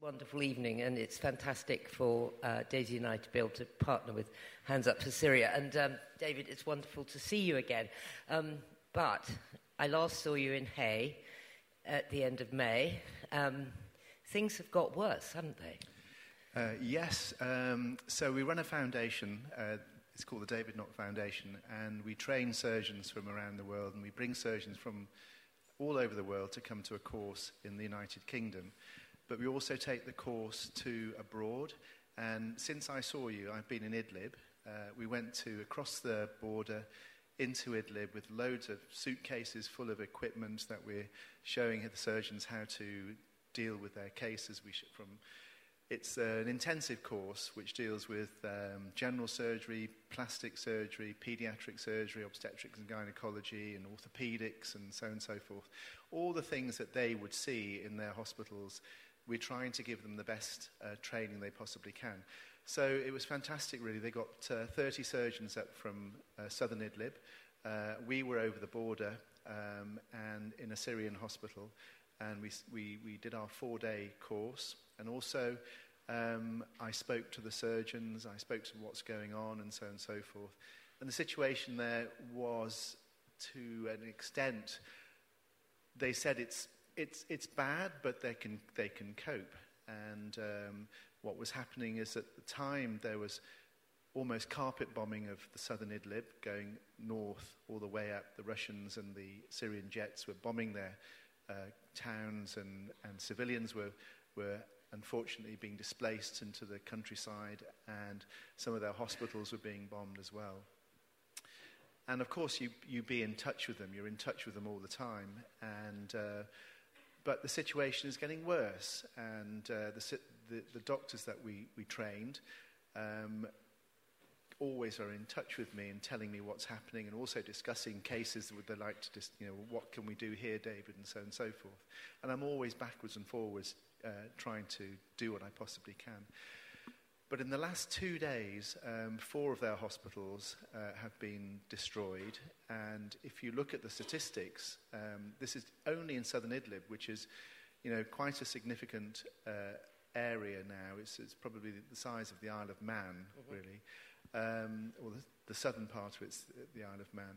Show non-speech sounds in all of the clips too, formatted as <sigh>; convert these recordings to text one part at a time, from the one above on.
wonderful evening, and it's fantastic for uh, Daisy and I to be able to partner with Hands Up for Syria. And um, David, it's wonderful to see you again. Um, but I last saw you in Hay at the end of May. Um, things have got worse, haven't they? Uh, yes. Um, so we run a foundation. Uh, it's called the David Nott Foundation, and we train surgeons from around the world, and we bring surgeons from all over the world to come to a course in the United Kingdom. But we also take the course to abroad. And since I saw you, I've been in Idlib. Uh, we went to across the border into Idlib with loads of suitcases full of equipment that we're showing the surgeons how to deal with their cases. We from it's an intensive course which deals with um, general surgery, plastic surgery, pediatric surgery, obstetrics and gynecology, and orthopedics, and so on and so forth. All the things that they would see in their hospitals we're trying to give them the best uh, training they possibly can. So it was fantastic, really. They got uh, 30 surgeons up from uh, southern Idlib. Uh, we were over the border um, and in a Syrian hospital, and we, we, we did our four day course. And also, um, I spoke to the surgeons, I spoke to what's going on, and so on and so forth. And the situation there was, to an extent, they said it's it's, it's bad, but they can, they can cope. And um, what was happening is at the time there was almost carpet bombing of the southern Idlib going north all the way up. The Russians and the Syrian jets were bombing their uh, towns, and, and civilians were, were unfortunately being displaced into the countryside, and some of their hospitals were being bombed as well. And of course, you, you be in touch with them. You're in touch with them all the time. And uh, but the situation is getting worse, and uh, the, the, the, doctors that we, we trained um, always are in touch with me and telling me what's happening and also discussing cases would they like to just, you know, what can we do here, David, and so on and so forth. And I'm always backwards and forwards uh, trying to do what I possibly can. But in the last two days, um, four of their hospitals uh, have been destroyed. And if you look at the statistics, um, this is only in southern Idlib, which is, you know, quite a significant uh, area now. It's, it's, probably the size of the Isle of Man, mm-hmm. really, um, or the, the, southern part of it's the Isle of Man.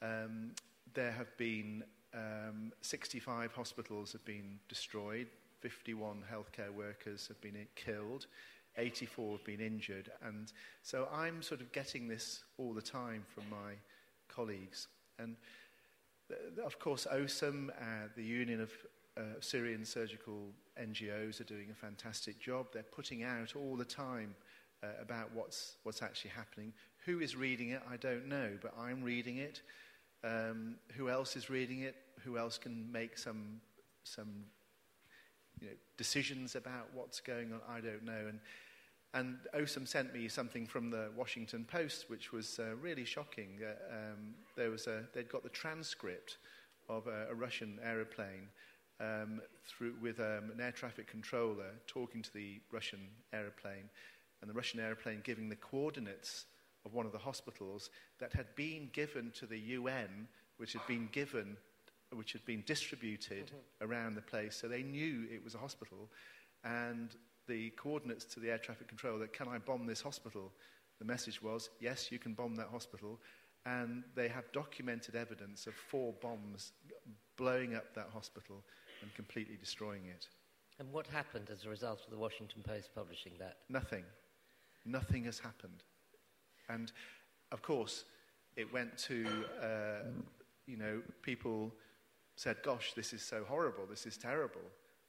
Um, there have been um, 65 hospitals have been destroyed. 51 healthcare workers have been killed. 84 have been injured. And so I'm sort of getting this all the time from my colleagues. And uh, of course, OSAM, uh, the Union of uh, Syrian Surgical NGOs, are doing a fantastic job. They're putting out all the time uh, about what's, what's actually happening. Who is reading it, I don't know, but I'm reading it. Um, who else is reading it? Who else can make some, some you know, decisions about what's going on? I don't know. And and OSAM sent me something from the Washington Post, which was uh, really shocking. Uh, um, there was a, they'd got the transcript of a, a Russian aeroplane um, through, with um, an air traffic controller talking to the Russian aeroplane, and the Russian aeroplane giving the coordinates of one of the hospitals that had been given to the UN, which had been given, which had been distributed mm-hmm. around the place. So they knew it was a hospital, and the coordinates to the air traffic control that can I bomb this hospital? The message was, yes, you can bomb that hospital. And they have documented evidence of four bombs blowing up that hospital and completely destroying it. And what happened as a result of the Washington Post publishing that? Nothing. Nothing has happened. And of course, it went to, uh, you know, people said, gosh, this is so horrible, this is terrible.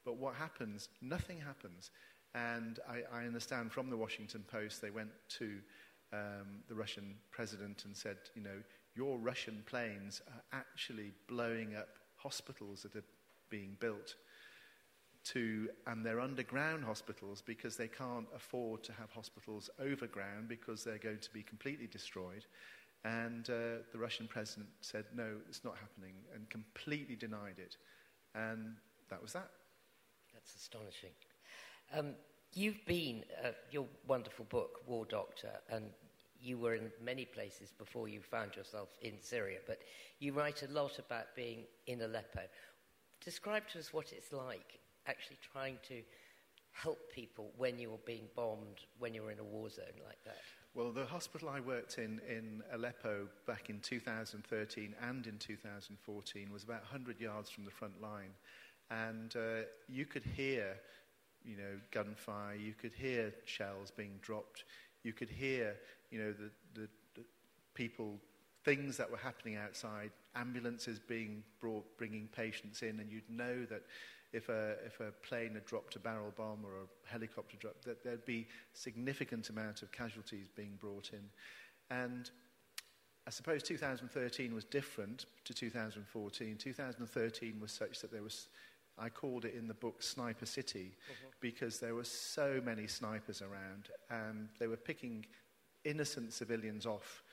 But what happens? Nothing happens. And I, I understand from the Washington Post, they went to um, the Russian president and said, you know, your Russian planes are actually blowing up hospitals that are being built to, and they're underground hospitals because they can't afford to have hospitals overground because they're going to be completely destroyed. And uh, the Russian president said, no, it's not happening, and completely denied it. And that was that. That's astonishing. Um, you've been, uh, your wonderful book, War Doctor, and you were in many places before you found yourself in Syria, but you write a lot about being in Aleppo. Describe to us what it's like actually trying to help people when you're being bombed, when you're in a war zone like that? Well, the hospital I worked in in Aleppo back in 2013 and in 2014 was about 100 yards from the front line. And uh, you could hear, you know, gunfire, you could hear shells being dropped, you could hear, you know, the, the, the people, things that were happening outside, ambulances being brought, bringing patients in, and you'd know that if a, if a plane had dropped a barrel bomb or a helicopter dropped, that there'd be significant amount of casualties being brought in. And I suppose 2013 was different to 2014. 2013 was such that there was, I called it in the book Sniper City, mm-hmm. because there were so many snipers around, and they were picking innocent civilians off.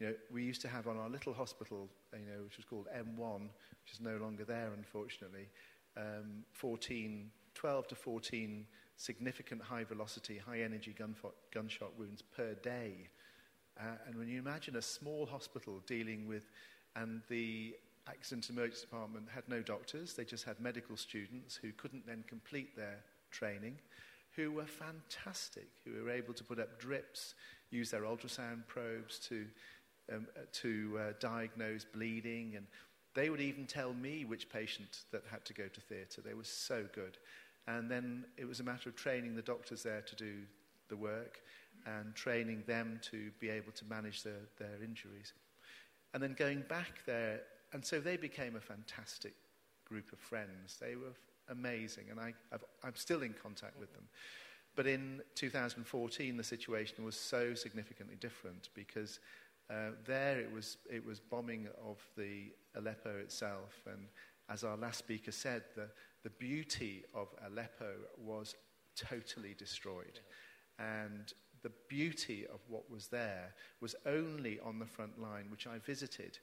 You know, we used to have on our little hospital, you know, which was called M1, which is no longer there, unfortunately um, 14, 12 to 14 significant high velocity, high energy gunfo- gunshot wounds per day. Uh, and when you imagine a small hospital dealing with, and the accident emergency department had no doctors, they just had medical students who couldn't then complete their training, who were fantastic, who were able to put up drips, use their ultrasound probes to, um, uh, to uh, diagnose bleeding and they would even tell me which patient that had to go to theatre. They were so good. And then it was a matter of training the doctors there to do the work and training them to be able to manage their, their injuries. And then going back there, and so they became a fantastic group of friends. They were amazing, and I, i am still in contact with them. But in 2014, the situation was so significantly different because uh, there it was, it was bombing of the Aleppo itself. And as our last speaker said, the, the beauty of Aleppo was totally destroyed. And the beauty of what was there was only on the front line, which I visited.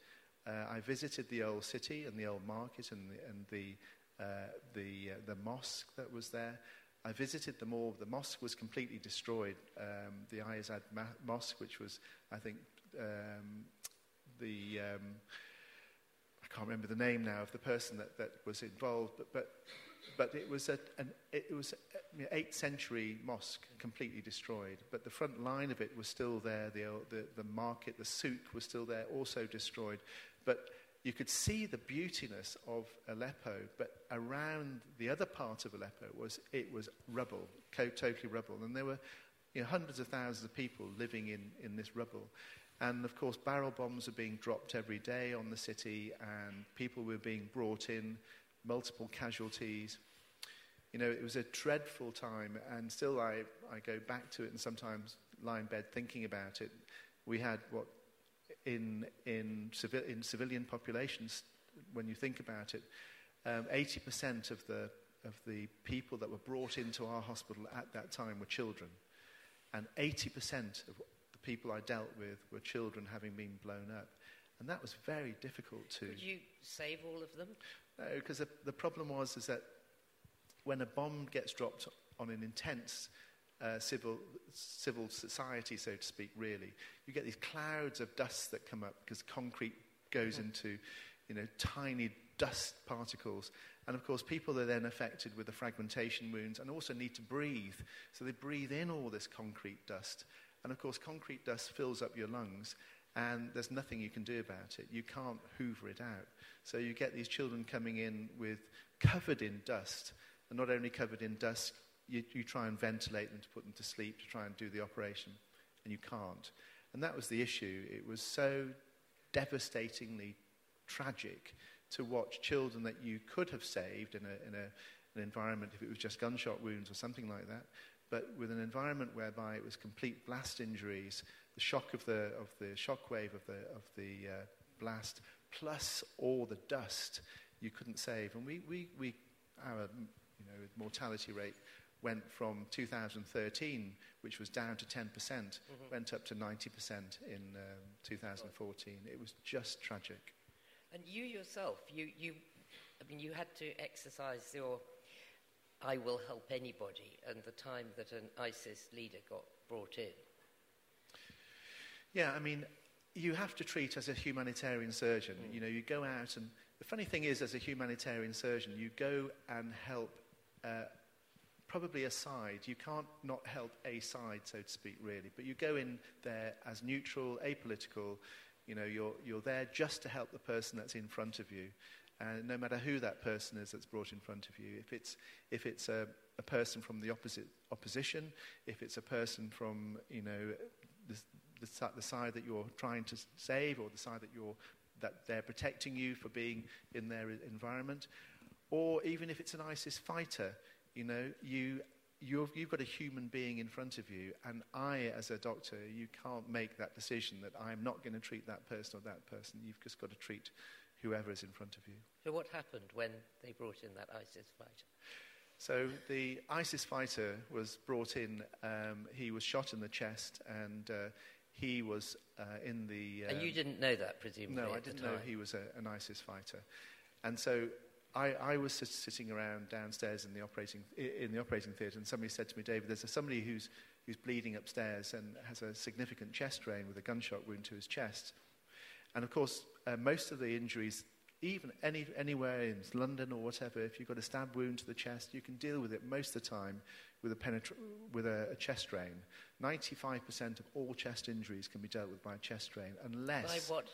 Uh, I visited the old city and the old market and the, and the, uh, the, uh, the mosque that was there. I visited them all. The mosque was completely destroyed. Um, the Umayyad Mosque, which was, I think, um, the um, I can't remember the name now of the person that, that was involved, but, but, but it was a, an it was an eighth century mosque completely destroyed. But the front line of it was still there. The, the, the market, the souk was still there, also destroyed. But you could see the beautiness of Aleppo, but around the other part of Aleppo was it was rubble, totally rubble, and there were you know, hundreds of thousands of people living in, in this rubble. And of course, barrel bombs are being dropped every day on the city, and people were being brought in, multiple casualties. You know, it was a dreadful time, and still I, I go back to it and sometimes lie in bed thinking about it. We had what, in, in, civi- in civilian populations, when you think about it, um, 80% of the, of the people that were brought into our hospital at that time were children. And 80% of the people I dealt with were children having been blown up. And that was very difficult to. Could you save all of them? No, because the, the problem was is that when a bomb gets dropped on an intense uh, civil, civil society, so to speak, really, you get these clouds of dust that come up because concrete goes mm-hmm. into you know, tiny dust particles. And of course, people are then affected with the fragmentation wounds and also need to breathe. So they breathe in all this concrete dust. And of course, concrete dust fills up your lungs, and there's nothing you can do about it. You can't hoover it out. So you get these children coming in with covered in dust, and not only covered in dust, you, you try and ventilate them to put them to sleep to try and do the operation, and you can't. And that was the issue. It was so devastatingly tragic to watch children that you could have saved in, a, in a, an environment if it was just gunshot wounds or something like that, but with an environment whereby it was complete blast injuries, the shock of the, of the shock wave of the, of the uh, blast, plus all the dust you couldn't save. And we, we, we, our you know, mortality rate went from 2013, which was down to 10%, mm-hmm. went up to 90% in um, 2014. It was just tragic. And you yourself, you, you, I mean, you had to exercise your I will help anybody, and the time that an ISIS leader got brought in. Yeah, I mean, you have to treat as a humanitarian surgeon. Mm. You know, you go out and the funny thing is, as a humanitarian surgeon, you go and help uh, probably a side. You can't not help a side, so to speak, really. But you go in there as neutral, apolitical. You know, you're, you're there just to help the person that's in front of you. And no matter who that person is that's brought in front of you, if it's, if it's a, a person from the opposite opposition, if it's a person from, you know, the, the, the side that you're trying to save or the side that, you're, that they're protecting you for being in their environment, or even if it's an ISIS fighter, you know, you, you've, you've got a human being in front of you, and I, as a doctor, you can't make that decision that I'm not going to treat that person or that person. You've just got to treat whoever is in front of you. So, what happened when they brought in that ISIS fighter? So, the ISIS fighter was brought in. Um, he was shot in the chest, and uh, he was uh, in the. Um, and you um, didn't know that, presumably? No, I didn't know he was a, an ISIS fighter. And so I, I, was sitting around downstairs in the operating in the operating theatre, and somebody said to me, "David, there's somebody who's who's bleeding upstairs and has a significant chest drain with a gunshot wound to his chest." And of course, uh, most of the injuries, even any, anywhere in London or whatever, if you've got a stab wound to the chest, you can deal with it most of the time with a, penetra- with a, a chest drain. 95% of all chest injuries can be dealt with by a chest drain, unless. By what?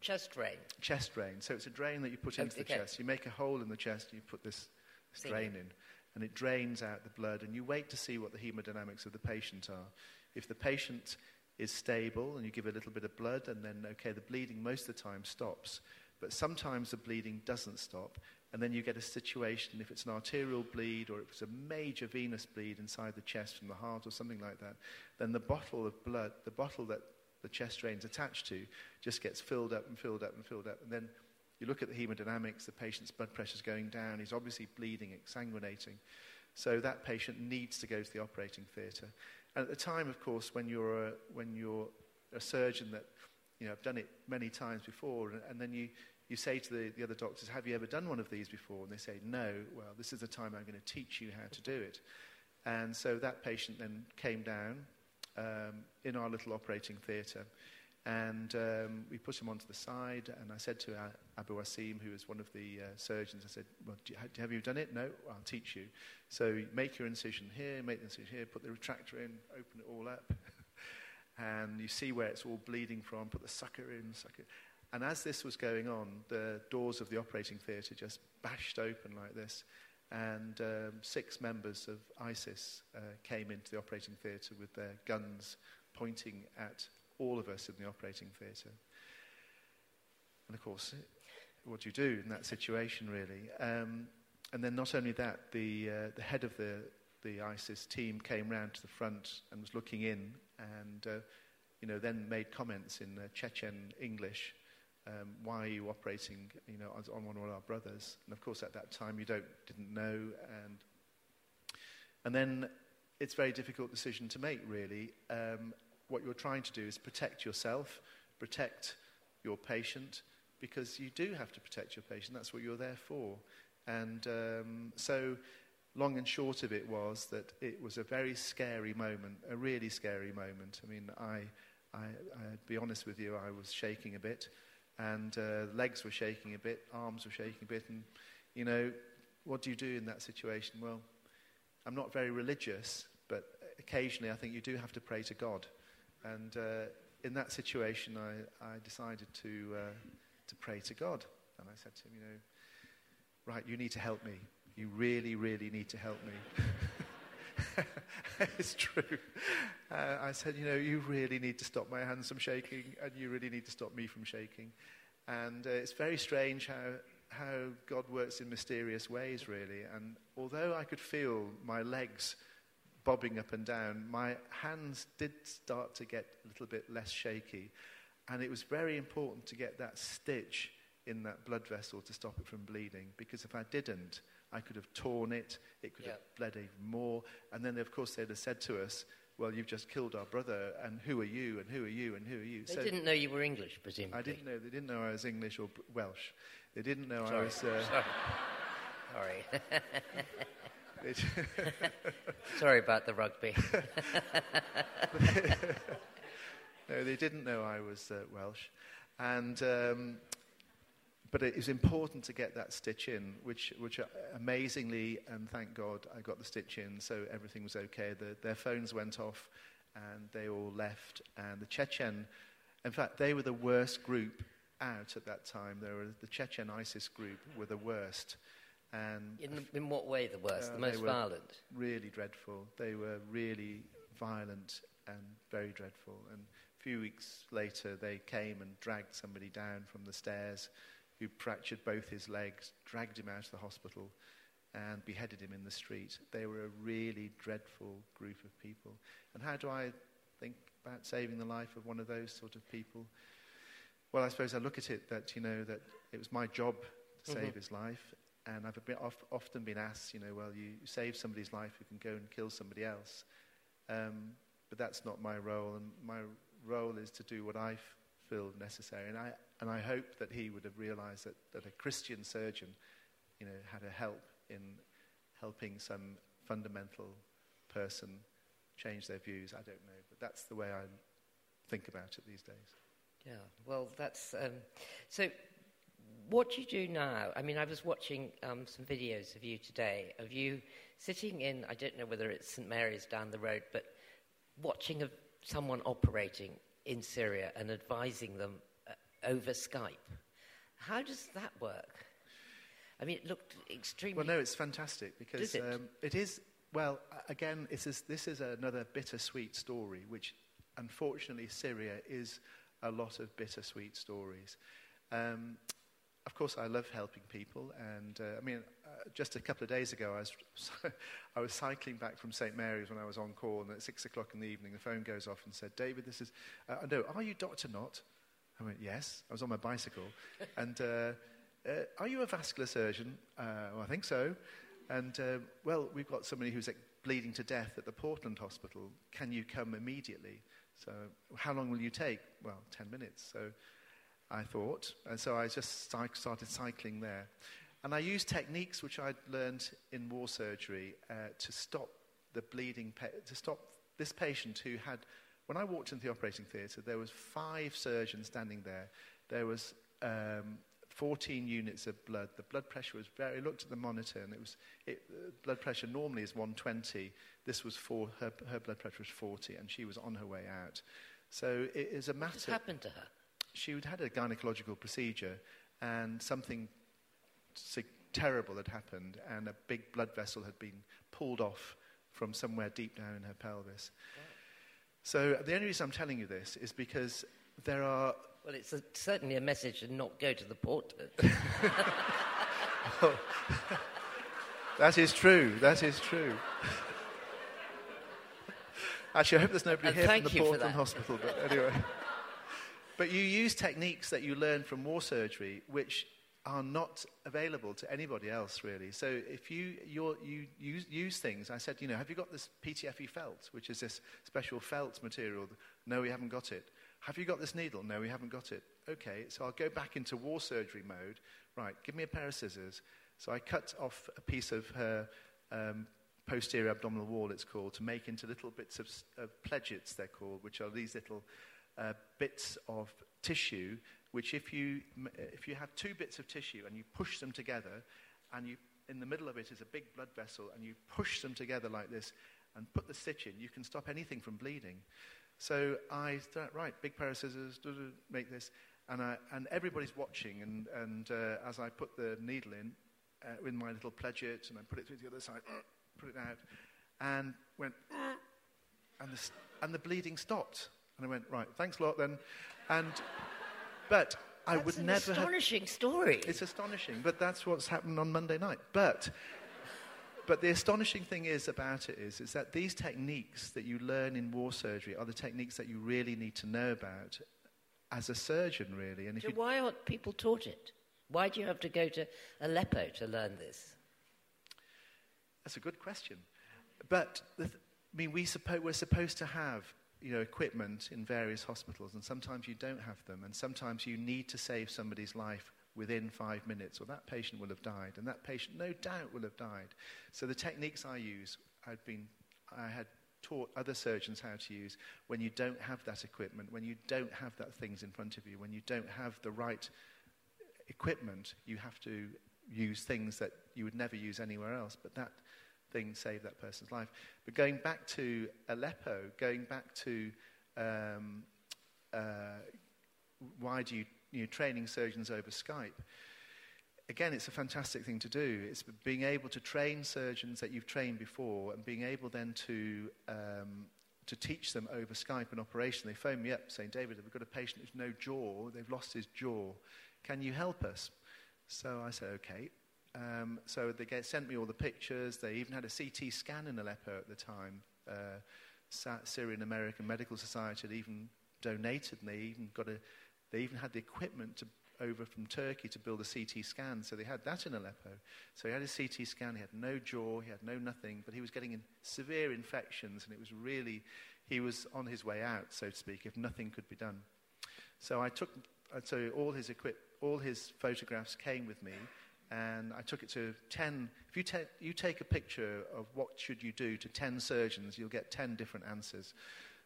Chest drain? Chest drain. So it's a drain that you put into okay. the chest. You make a hole in the chest and you put this, this drain in. And it drains out the blood. And you wait to see what the hemodynamics of the patient are. If the patient is stable and you give a little bit of blood, and then, okay, the bleeding most of the time stops. But sometimes the bleeding doesn't stop. And then you get a situation, if it's an arterial bleed or if it's a major venous bleed inside the chest from the heart or something like that, then the bottle of blood, the bottle that the chest drain's attached to just gets filled up and filled up and filled up. And then you look at the hemodynamics, the patient's blood pressure's going down, he's obviously bleeding, exsanguinating. So that patient needs to go to the operating theatre. And at the time, of course, when you're a, when you're a surgeon that, you know, I've done it many times before, and, and then you, you say to the, the other doctors, have you ever done one of these before? And they say, no. Well, this is the time I'm going to teach you how to do it. And so that patient then came down, um, in our little operating theatre. And um, we put him onto the side, and I said to Abu Wasim, who was one of the uh, surgeons, I said, well, you, have you done it? No, I'll teach you. So make your incision here, make the incision here, put the retractor in, open it all up, <laughs> and you see where it's all bleeding from, put the sucker in, sucker. And as this was going on, the doors of the operating theatre just bashed open like this, and um, six members of ISIS uh, came into the operating theatre with their guns pointing at all of us in the operating theatre. And of course, what do you do in that situation, really? Um, and then not only that, the, uh, the head of the, the ISIS team came round to the front and was looking in and, uh, you know, then made comments in uh, Chechen English um, why are you operating, you know, on one of our brothers? And of course, at that time, you don't, didn't know. And, and then it's a very difficult decision to make, really. Um, what you're trying to do is protect yourself, protect your patient, because you do have to protect your patient. That's what you're there for. And um, so, long and short of it was that it was a very scary moment, a really scary moment. I mean, I, I, I'd be honest with you, I was shaking a bit and uh, legs were shaking a bit, arms were shaking a bit, and you know, what do you do in that situation? Well, I'm not very religious, but occasionally I think you do have to pray to God, and uh, in that situation, I, I decided to uh, to pray to God, and I said to him, you know, right, you need to help me. You really, really need to help me. <laughs> it's true. Uh, I said, you know, you really need to stop my hands from shaking, and you really need to stop me from shaking. And uh, it's very strange how, how God works in mysterious ways, really. And although I could feel my legs bobbing up and down, my hands did start to get a little bit less shaky. And it was very important to get that stitch in that blood vessel to stop it from bleeding, because if I didn't, I could have torn it, it could yeah. have bled even more. And then, of course, they'd have said to us, well, you've just killed our brother, and who are you, and who are you, and who are you? They so didn't know you were English, presumably. I didn't know. They didn't know I was English or Welsh. They didn't know Sorry. I was. Uh, Sorry. Sorry. <laughs> Sorry about the rugby. <laughs> <laughs> no, they didn't know I was uh, Welsh. And um, but it is important to get that stitch in, which, which amazingly, and thank God, I got the stitch in, so everything was okay. The, their phones went off, and they all left. And the Chechen, in fact, they were the worst group out at that time. They were, the Chechen ISIS group were the worst. And in, in what way the worst? Uh, the most violent? Really dreadful. They were really violent and very dreadful. And a few weeks later, they came and dragged somebody down from the stairs who fractured both his legs, dragged him out of the hospital, and beheaded him in the street. They were a really dreadful group of people. And how do I think about saving the life of one of those sort of people? Well, I suppose I look at it that, you know, that it was my job to mm-hmm. save his life. And I've been, often been asked, you know, well, you save somebody's life, you can go and kill somebody else. Um, but that's not my role. And my role is to do what I feel necessary. And I, and I hope that he would have realized that, that a Christian surgeon, you know, had a help in helping some fundamental person change their views. I don't know, but that's the way I think about it these days. Yeah, well, that's um, so. What do you do now? I mean, I was watching um, some videos of you today, of you sitting in, I don't know whether it's St. Mary's down the road, but watching a, someone operating in Syria and advising them uh, over Skype. How does that work? I mean, it looked extremely. Well, no, it's fantastic because it? Um, it is. Well, again, this is, this is another bittersweet story, which unfortunately Syria is a lot of bittersweet stories. Um, of course, I love helping people, and uh, I mean, uh, just a couple of days ago, I was, <laughs> I was cycling back from St Mary's when I was on call, and at six o'clock in the evening, the phone goes off and said, "David, this is, uh, no, are you Doctor Nott?" I went, "Yes." I was on my bicycle, <laughs> and uh, uh, are you a vascular surgeon? Uh, well, I think so. And well, we've got somebody who's like, bleeding to death at the Portland Hospital. Can you come immediately? So, how long will you take? Well, ten minutes. So. I thought. And so I just started cycling there. And I used techniques which I'd learned in war surgery uh, to stop the bleeding, to stop this patient who had, when I walked into the operating theatre, there was five surgeons standing there. There was um, 14 units of blood. The blood pressure was very, I looked at the monitor and it was, it, uh, blood pressure normally is 120. This was four, her, her blood pressure was 40 and she was on her way out. So it is a matter. What happened to her? She had had a gynecological procedure and something terrible had happened and a big blood vessel had been pulled off from somewhere deep down in her pelvis. So the only reason I'm telling you this is because there are... Well, it's a, certainly a message to not go to the port. well, <laughs> <laughs> that is true. That is true. Actually, I hope there's nobody and here from the Portland Hospital, but anyway. <laughs> But you use techniques that you learn from war surgery, which are not available to anybody else, really. So if you, you use, use things, I said, you know, have you got this PTFE felt, which is this special felt material? No, we haven't got it. Have you got this needle? No, we haven't got it. Okay, so I'll go back into war surgery mode. Right, give me a pair of scissors. So I cut off a piece of her um, posterior abdominal wall, it's called, to make into little bits of, of pledgets, they're called, which are these little uh, bits of tissue, which if you, if you have two bits of tissue and you push them together, and you, in the middle of it is a big blood vessel, and you push them together like this and put the stitch in, you can stop anything from bleeding. So I thought, right, big pair of scissors, make this. And, I, and everybody's watching, and, and uh, as I put the needle in, uh, with my little pledget, and I put it through the other side, <clears throat> put it out, and went, <clears throat> and the, and the bleeding stopped. And I went, right, thanks a lot then. And, but I that's would an never astonishing have, story. It's astonishing, but that's what's happened on Monday night. But, but the astonishing thing is about it is, is that these techniques that you learn in war surgery are the techniques that you really need to know about as a surgeon, really. And if so why aren't people taught it? Why do you have to go to Aleppo to learn this? That's a good question. But th- I mean, we suppo- we're supposed to have you know, equipment in various hospitals, and sometimes you don't have them, and sometimes you need to save somebody's life within five minutes, or that patient will have died, and that patient no doubt will have died. So the techniques I use, I've been, I had taught other surgeons how to use when you don't have that equipment, when you don't have that things in front of you, when you don't have the right equipment, you have to use things that you would never use anywhere else. But that thing saved that person's life. But going back to Aleppo, going back to um, uh, why do you, you know, training surgeons over Skype? Again, it's a fantastic thing to do. It's being able to train surgeons that you've trained before and being able then to, um, to teach them over Skype an operation. They phone me up saying, David, we've got a patient who's no jaw. They've lost his jaw. Can you help us? So I said, okay. Um, so they get, sent me all the pictures. They even had a CT scan in Aleppo at the time. Uh, Syrian American Medical Society had even donated, and they even got a, they even had the equipment to, over from Turkey to build a CT scan. So they had that in Aleppo. So he had a CT scan. He had no jaw. He had no nothing, but he was getting in severe infections, and it was really, he was on his way out, so to speak, if nothing could be done. So I took, so all his equip, all his photographs came with me and I took it to 10. If you, te- you take a picture of what should you do to 10 surgeons, you'll get 10 different answers.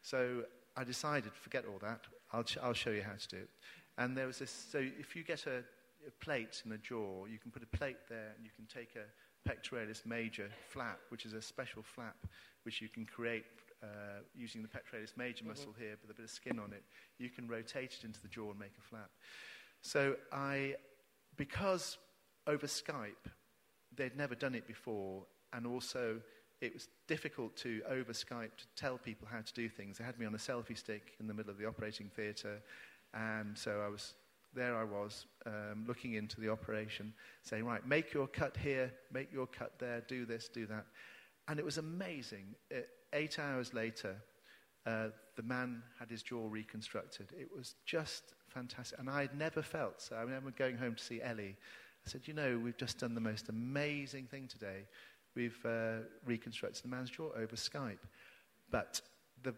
So I decided, forget all that, I'll, ch- I'll show you how to do it. And there was this, so if you get a, a plate in the jaw, you can put a plate there and you can take a pectoralis major flap, which is a special flap which you can create uh, using the pectoralis major mm-hmm. muscle here with a bit of skin on it. You can rotate it into the jaw and make a flap. So I, because over Skype, they'd never done it before, and also it was difficult to, over Skype, to tell people how to do things. They had me on a selfie stick in the middle of the operating theatre, and so I was there. I was um, looking into the operation, saying, "Right, make your cut here, make your cut there, do this, do that," and it was amazing. It, eight hours later, uh, the man had his jaw reconstructed. It was just fantastic, and I had never felt so. I remember going home to see Elly I said, You know, we've just done the most amazing thing today. We've uh, reconstructed the man's jaw over Skype. But the,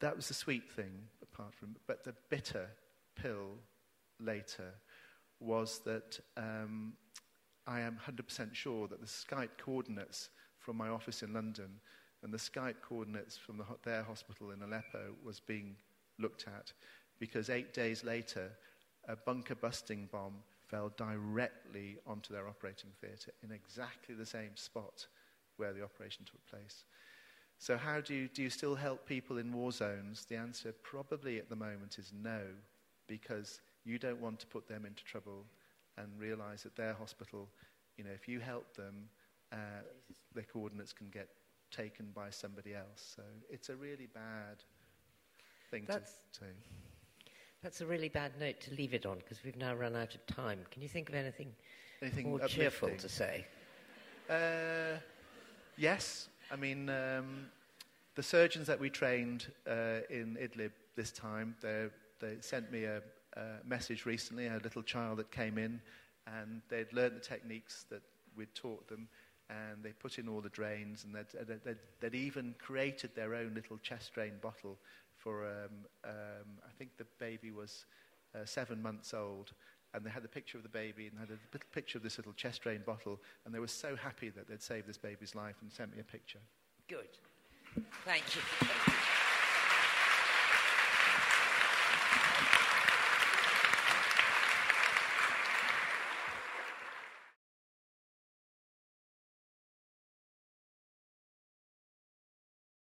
that was the sweet thing, apart from, but the bitter pill later was that um, I am 100% sure that the Skype coordinates from my office in London and the Skype coordinates from the, their hospital in Aleppo was being looked at because eight days later, a bunker busting bomb fell directly onto their operating theatre in exactly the same spot where the operation took place. So, how do you, do you still help people in war zones? The answer probably at the moment is no, because you don't want to put them into trouble and realize that their hospital, you know, if you help them, uh, their coordinates can get taken by somebody else. So, it's a really bad thing That's, to say. That's a really bad note to leave it on because we've now run out of time. Can you think of anything, anything more uplifting? cheerful to say? Uh, yes. I mean, um, the surgeons that we trained uh, in Idlib this time, they sent me a, a, message recently. A little child that came in, and they'd learned the techniques that we'd taught them, and they put in all the drains, and they'd, they'd, they'd even created their own little chest drain bottle for, um, um, I think the baby was uh, seven months old, and they had a picture of the baby and they had a picture of this little chest drain bottle, and they were so happy that they'd saved this baby's life and sent me a picture. Good. Thank you.